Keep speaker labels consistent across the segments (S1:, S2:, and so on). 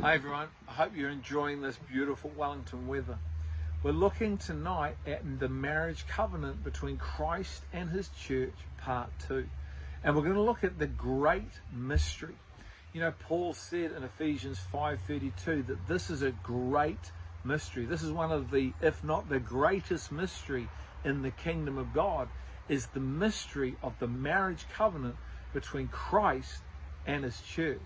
S1: Hi everyone, I hope you're enjoying this beautiful Wellington weather. We're looking tonight at the marriage covenant between Christ and his church, part two. And we're going to look at the great mystery. You know, Paul said in Ephesians 5:32 that this is a great mystery. This is one of the, if not the greatest mystery in the kingdom of God, is the mystery of the marriage covenant between Christ and his church.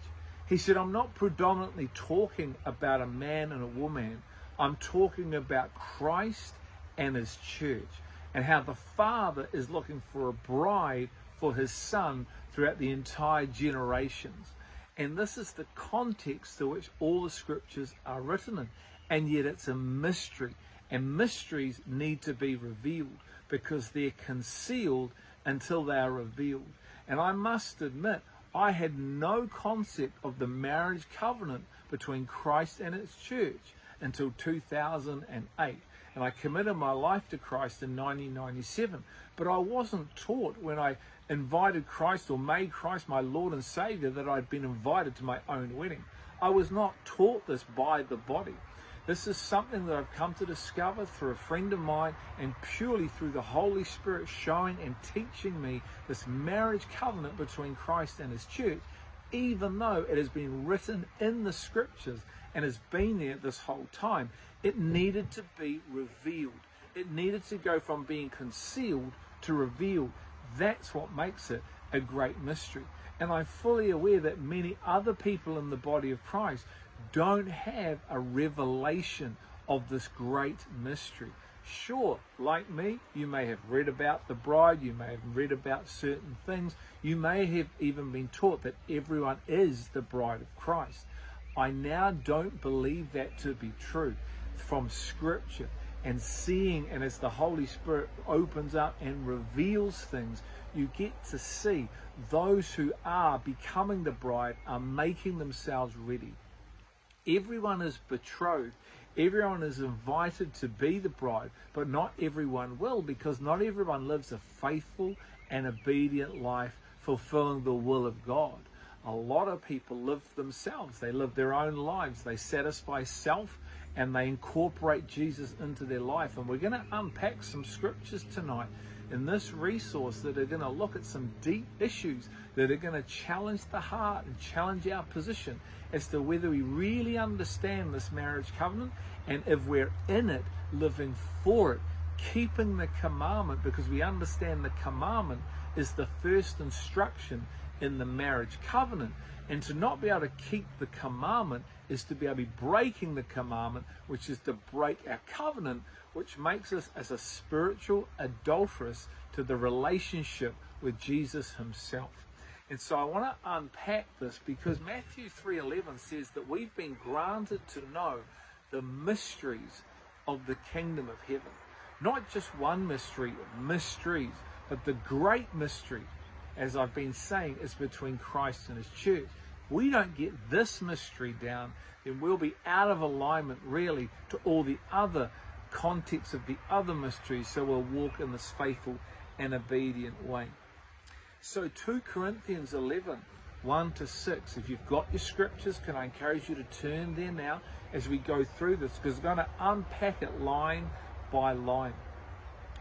S1: He said, I'm not predominantly talking about a man and a woman. I'm talking about Christ and his church and how the Father is looking for a bride for his Son throughout the entire generations. And this is the context to which all the scriptures are written in. And yet it's a mystery. And mysteries need to be revealed because they're concealed until they are revealed. And I must admit, I had no concept of the marriage covenant between Christ and its church until 2008. And I committed my life to Christ in 1997. But I wasn't taught when I invited Christ or made Christ my Lord and Savior that I'd been invited to my own wedding. I was not taught this by the body. This is something that I've come to discover through a friend of mine and purely through the Holy Spirit showing and teaching me this marriage covenant between Christ and his church, even though it has been written in the scriptures and has been there this whole time. It needed to be revealed. It needed to go from being concealed to revealed. That's what makes it a great mystery. And I'm fully aware that many other people in the body of Christ don't have a revelation of this great mystery. Sure, like me, you may have read about the bride, you may have read about certain things, you may have even been taught that everyone is the bride of Christ. I now don't believe that to be true from Scripture and seeing, and as the Holy Spirit opens up and reveals things, you get to see those who are becoming the bride are making themselves ready. Everyone is betrothed. Everyone is invited to be the bride, but not everyone will because not everyone lives a faithful and obedient life fulfilling the will of God. A lot of people live themselves. They live their own lives. They satisfy self and they incorporate Jesus into their life. And we're going to unpack some scriptures tonight in this resource that are going to look at some deep issues that are going to challenge the heart and challenge our position as to whether we really understand this marriage covenant and if we're in it, living for it, keeping the commandment because we understand the commandment is the first instruction in the marriage covenant. And to not be able to keep the commandment is to be able to be breaking the commandment, which is to break our covenant, which makes us as a spiritual adulteress to the relationship with Jesus himself. And so I want to unpack this because Matthew 3:11 says that we've been granted to know the mysteries of the kingdom of heaven. Not just one mystery, mysteries, but the great mystery, as I've been saying, is between Christ and his church. We don't get this mystery down, then we'll be out of alignment really to all the other context of the other mysteries, so we'll walk in this faithful and obedient way. So 2 Corinthians 11, 1 to 6. If you've got your scriptures, can I encourage you to turn there now as we go through this because we're going to unpack it line by line.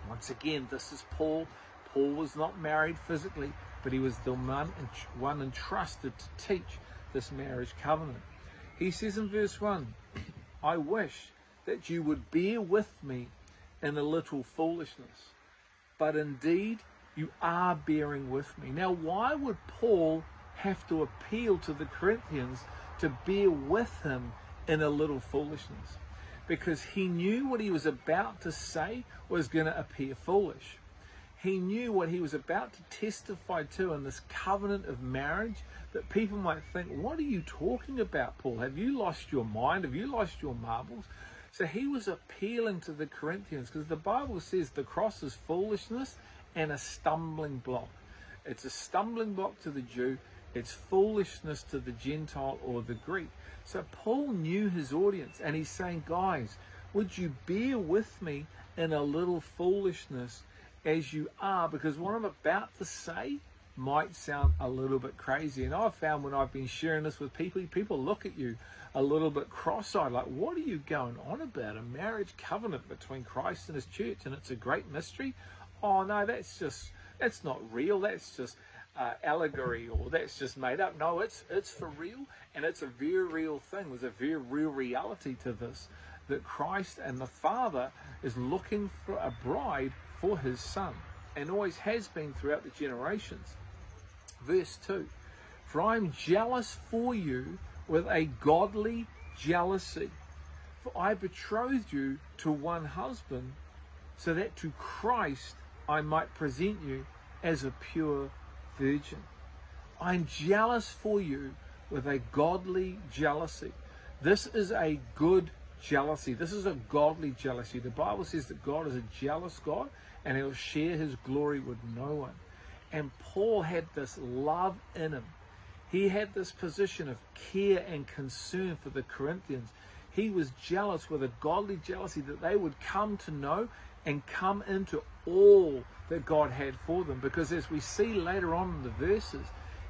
S1: Once again, this is Paul. Paul was not married physically, but he was the one, one entrusted to teach this marriage covenant. He says in verse 1, I wish that you would bear with me in a little foolishness, but indeed you are bearing with me. Now, why would Paul have to appeal to the Corinthians to bear with him in a little foolishness? Because he knew what he was about to say was going to appear foolish. He knew what he was about to testify to in this covenant of marriage that people might think, What are you talking about, Paul? Have you lost your mind? Have you lost your marbles? So he was appealing to the Corinthians because the Bible says the cross is foolishness and a stumbling block. It's a stumbling block to the Jew, it's foolishness to the Gentile or the Greek. So Paul knew his audience and he's saying, guys, would you bear with me in a little foolishness as you are? Because what I'm about to say might sound a little bit crazy. And I've found when I've been sharing this with people, people look at you a little bit cross-eyed, like, what are you going on about? A marriage covenant between Christ and his church, and it's a great mystery? Oh no, that's just that's not real. That's just uh, allegory or that's just made up. No, it's it's for real, and it's a very real thing. There's a very real reality to this that Christ and the Father is looking for a bride for his Son, and always has been throughout the generations. Verse 2 For I am jealous for you with a godly jealousy. For I betrothed you to one husband, so that to Christ I might present you as a pure virgin. I'm jealous for you with a godly jealousy. This is a good jealousy. This is a godly jealousy. The Bible says that God is a jealous God and he'll share his glory with no one. And Paul had this love in him. He had this position of care and concern for the Corinthians. He was jealous with a godly jealousy that they would come to know and come into all that God had for them. Because as we see later on in the verses,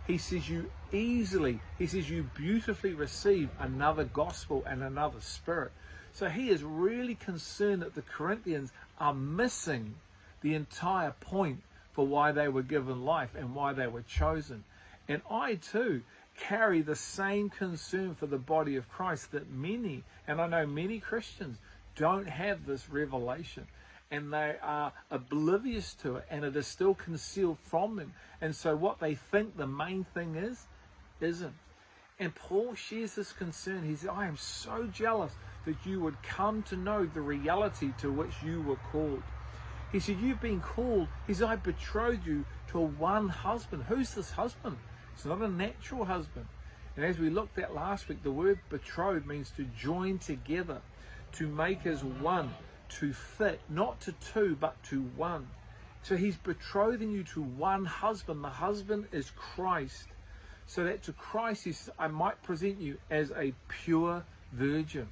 S1: he says you easily, he says you beautifully receive another gospel and another spirit. So he is really concerned that the Corinthians are missing the entire point for why they were given life and why they were chosen. And I too carry the same concern for the body of Christ that many, and I know many Christians, don't have this revelation and they are oblivious to it and it is still concealed from them. And so what they think the main thing is, isn't. And Paul shares this concern. He says, I am so jealous that you would come to know the reality to which you were called. He said, You've been called. He said, I betrothed you to one husband. Who's this husband? It's not a natural husband. And as we looked at last week, the word betrothed means to join together, to make as one to fit, not to two, but to one. So he's betrothing you to one husband. The husband is Christ. So that to Christ, he says, I might present you as a pure virgin.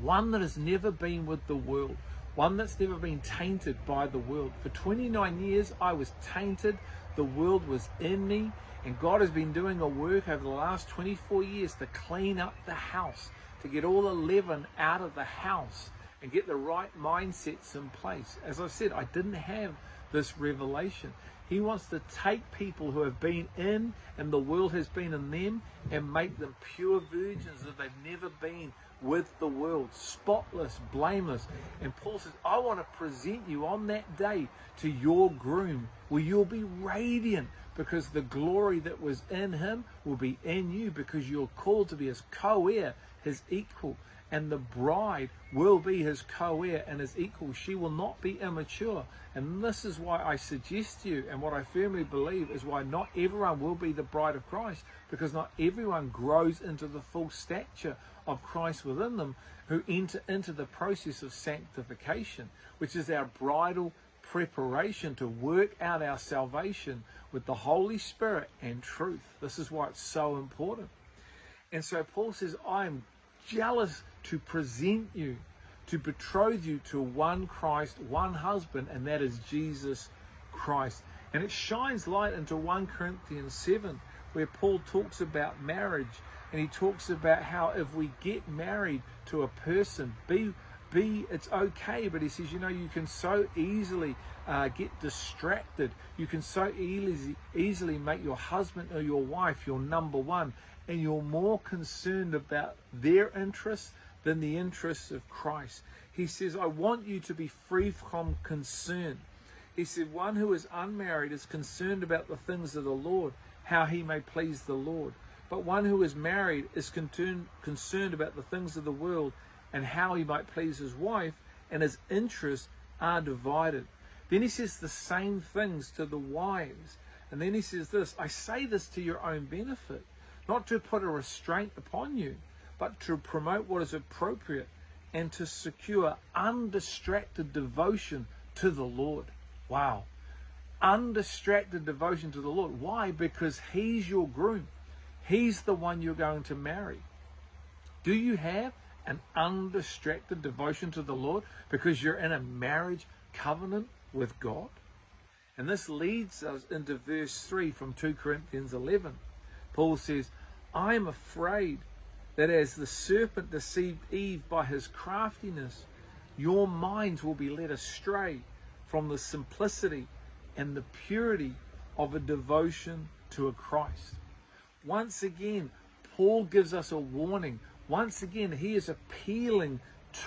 S1: One that has never been with the world. One that's never been tainted by the world. For 29 years, I was tainted. The world was in me. And God has been doing a work over the last 24 years to clean up the house, to get all the leaven out of the house and get the right mindsets in place. As I said, I didn't have this revelation. He wants to take people who have been in and the world has been in them and make them pure virgins that they've never been with the world, spotless, blameless. And Paul says, I want to present you on that day to your groom where you'll be radiant because the glory that was in him will be in you because you're called to be his co heir, his equal and the bride will be his co-heir and his equal. She will not be immature. And this is why I suggest to you, and what I firmly believe is why not everyone will be the bride of Christ, because not everyone grows into the full stature of Christ within them, who enter into the process of sanctification, which is our bridal preparation to work out our salvation with the Holy Spirit and truth. This is why it's so important. And so Paul says, I am jealous to present you, to betroth you to one Christ, one husband, and that is Jesus Christ. And it shines light into 1 Corinthians 7, where Paul talks about marriage and he talks about how if we get married to a person, be be it's okay but he says you know you can so easily uh, get distracted you can so easily easily make your husband or your wife your number one and you're more concerned about their interests than the interests of Christ. He says, I want you to be free from concern. He said, One who is unmarried is concerned about the things of the Lord, how he may please the Lord. But one who is married is concerned, concerned about the things of the world and how he might please his wife, and his interests are divided. Then he says the same things to the wives. And then he says this I say this to your own benefit not to put a restraint upon you, but to promote what is appropriate and to secure undistracted devotion to the Lord. Wow. Undistracted devotion to the Lord. Why? Because He's your groom. He's the one you're going to marry. Do you have an undistracted devotion to the Lord because you're in a marriage covenant with God? And this leads us into verse 3 from 2 Corinthians 11. Paul says, I am afraid that as the serpent deceived Eve by his craftiness, your minds will be led astray from the simplicity and the purity of a devotion to a Christ. Once again, Paul gives us a warning. Once again, he is appealing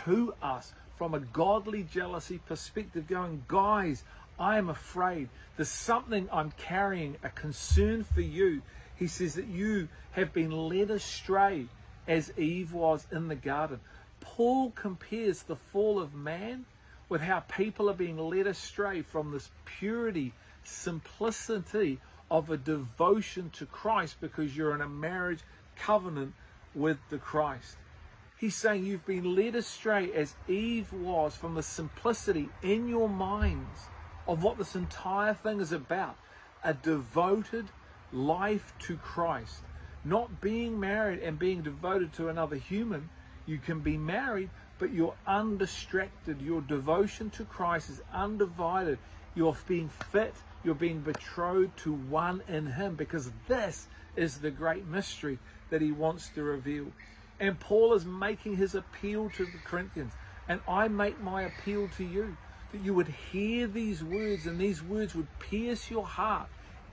S1: to us from a godly jealousy perspective, going, guys, I am afraid. There's something I'm carrying, a concern for you. He says that you have been led astray as Eve was in the garden. Paul compares the fall of man with how people are being led astray from this purity, simplicity of a devotion to Christ because you're in a marriage covenant with the Christ. He's saying you've been led astray as Eve was from the simplicity in your minds of what this entire thing is about a devoted life to Christ. Not being married and being devoted to another human. You can be married, but you're undistracted. Your devotion to Christ is undivided. You're being fit, you're being betrothed to one in Him because this is the great mystery that He wants to reveal. And Paul is making his appeal to the Corinthians. And I make my appeal to you that you would hear these words and these words would pierce your heart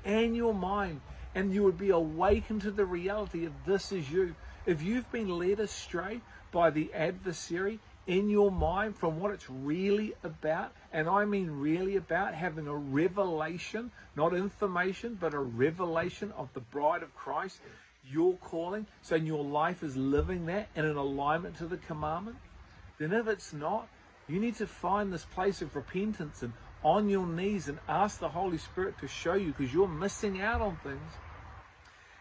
S1: and your mind and you would be awakened to the reality of this is you. If you've been led astray by the adversary in your mind from what it's really about, and I mean really about having a revelation, not information, but a revelation of the bride of Christ, your calling, so your life is living that in an alignment to the commandment, then if it's not, you need to find this place of repentance and on your knees and ask the Holy Spirit to show you because you're missing out on things.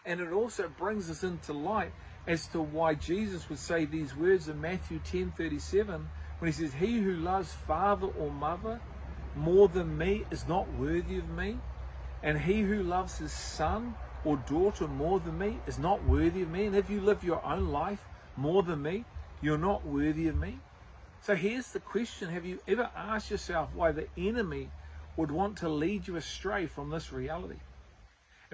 S1: And it also brings us into light as to why Jesus would say these words in Matthew 10 37 when he says, He who loves father or mother more than me is not worthy of me, and he who loves his son or daughter more than me is not worthy of me. And if you live your own life more than me, you're not worthy of me. So here's the question Have you ever asked yourself why the enemy would want to lead you astray from this reality?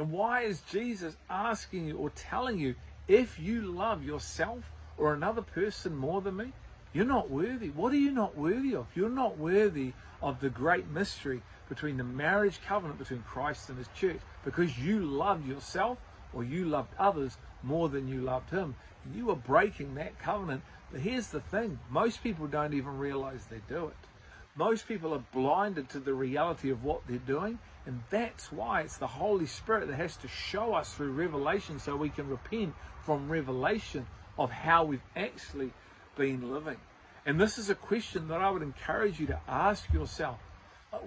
S1: And why is Jesus asking you or telling you, if you love yourself or another person more than me, you're not worthy. What are you not worthy of? You're not worthy of the great mystery between the marriage covenant between Christ and his church because you loved yourself or you loved others more than you loved him. You are breaking that covenant but here's the thing most people don't even realize they do it. Most people are blinded to the reality of what they're doing, and that's why it's the Holy Spirit that has to show us through revelation so we can repent from revelation of how we've actually been living. And this is a question that I would encourage you to ask yourself.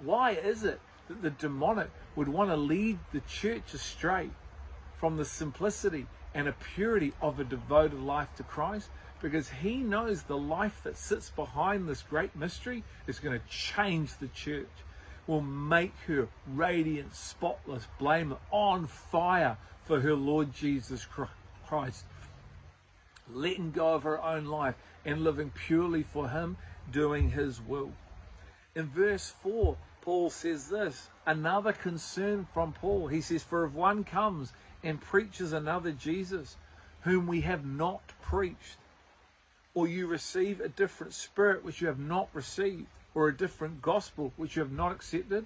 S1: Why is it that the demonic would want to lead the church astray from the simplicity and a purity of a devoted life to Christ? because he knows the life that sits behind this great mystery is going to change the church, will make her radiant, spotless, blameless, on fire for her Lord Jesus Christ, letting go of her own life and living purely for him, doing his will. In verse 4, Paul says this another concern from Paul. He says, For if one comes and preaches another Jesus, whom we have not preached, or you receive a different spirit which you have not received, or a different gospel which you have not accepted,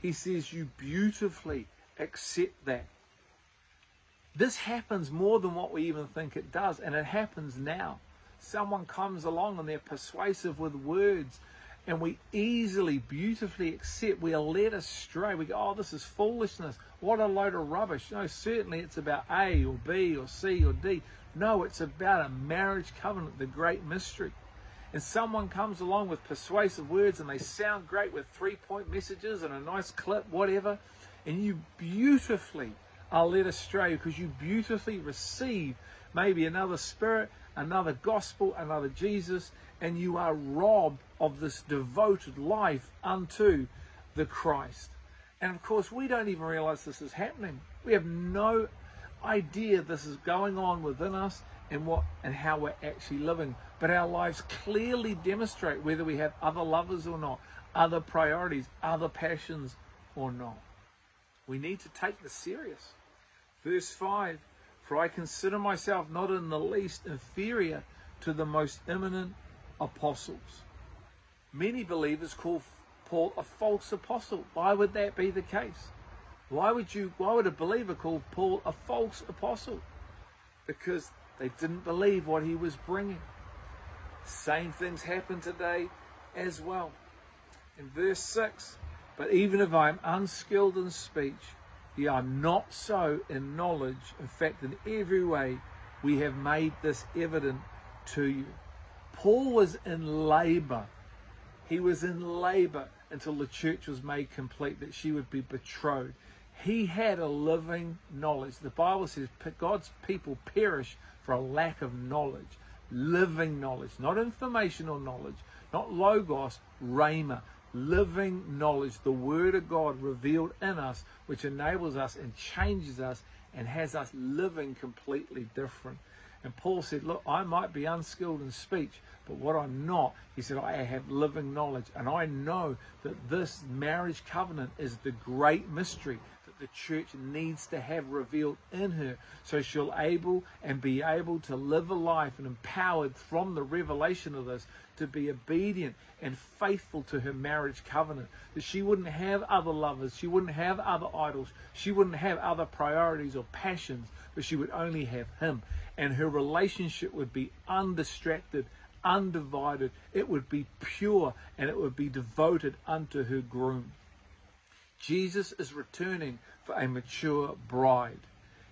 S1: he says you beautifully accept that. This happens more than what we even think it does, and it happens now. Someone comes along and they're persuasive with words, and we easily, beautifully accept. We are led astray. We go, oh, this is foolishness. What a load of rubbish. No, certainly it's about A or B or C or D. No, it's about a marriage covenant, the great mystery. And someone comes along with persuasive words and they sound great with three point messages and a nice clip, whatever, and you beautifully are led astray because you beautifully receive maybe another spirit, another gospel, another Jesus, and you are robbed of this devoted life unto the Christ. And of course, we don't even realize this is happening. We have no idea this is going on within us and what and how we're actually living. But our lives clearly demonstrate whether we have other lovers or not, other priorities, other passions or not. We need to take this serious. Verse 5 For I consider myself not in the least inferior to the most eminent apostles. Many believers call Paul a false apostle. Why would that be the case? Why would you why would a believer call Paul a false apostle? Because they didn't believe what he was bringing. Same things happen today as well. In verse 6, but even if I am unskilled in speech, ye are not so in knowledge. In fact, in every way, we have made this evident to you. Paul was in labor. He was in labor until the church was made complete, that she would be betrothed. He had a living knowledge. The Bible says God's people perish for a lack of knowledge. Living knowledge, not informational knowledge, not logos, rhema. Living knowledge, the Word of God revealed in us, which enables us and changes us and has us living completely different. And Paul said, Look, I might be unskilled in speech, but what I'm not, he said, I have living knowledge. And I know that this marriage covenant is the great mystery the church needs to have revealed in her. So she'll able and be able to live a life and empowered from the revelation of this to be obedient and faithful to her marriage covenant. That she wouldn't have other lovers, she wouldn't have other idols, she wouldn't have other priorities or passions, but she would only have him. And her relationship would be undistracted, undivided. It would be pure and it would be devoted unto her groom. Jesus is returning for a mature bride.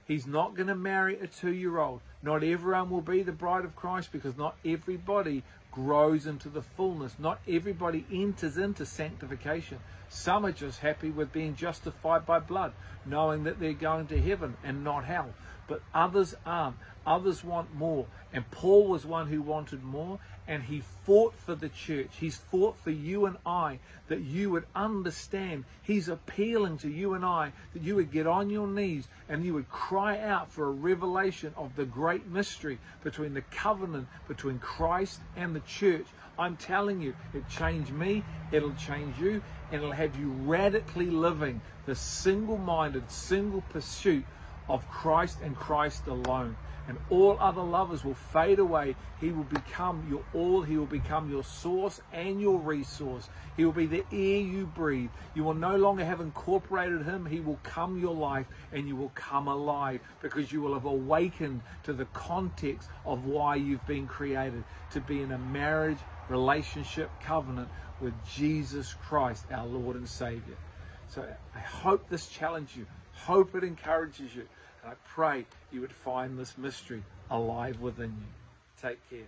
S1: He's not going to marry a two year old. Not everyone will be the bride of Christ because not everybody grows into the fullness. Not everybody enters into sanctification. Some are just happy with being justified by blood, knowing that they're going to heaven and not hell. But others aren't. Others want more. And Paul was one who wanted more, and he fought for the church. He's fought for you and I that you would understand. He's appealing to you and I that you would get on your knees and you would cry out for a revelation of the great mystery between the covenant between Christ and the church. I'm telling you, it changed me, it'll change you, and it'll have you radically living the single minded, single pursuit of Christ and Christ alone. And all other lovers will fade away. He will become your all. He will become your source and your resource. He will be the air you breathe. You will no longer have incorporated him. He will come your life and you will come alive because you will have awakened to the context of why you've been created to be in a marriage relationship covenant with Jesus Christ, our Lord and Savior. So I hope this challenges you. Hope it encourages you. I pray you would find this mystery alive within you. Take care.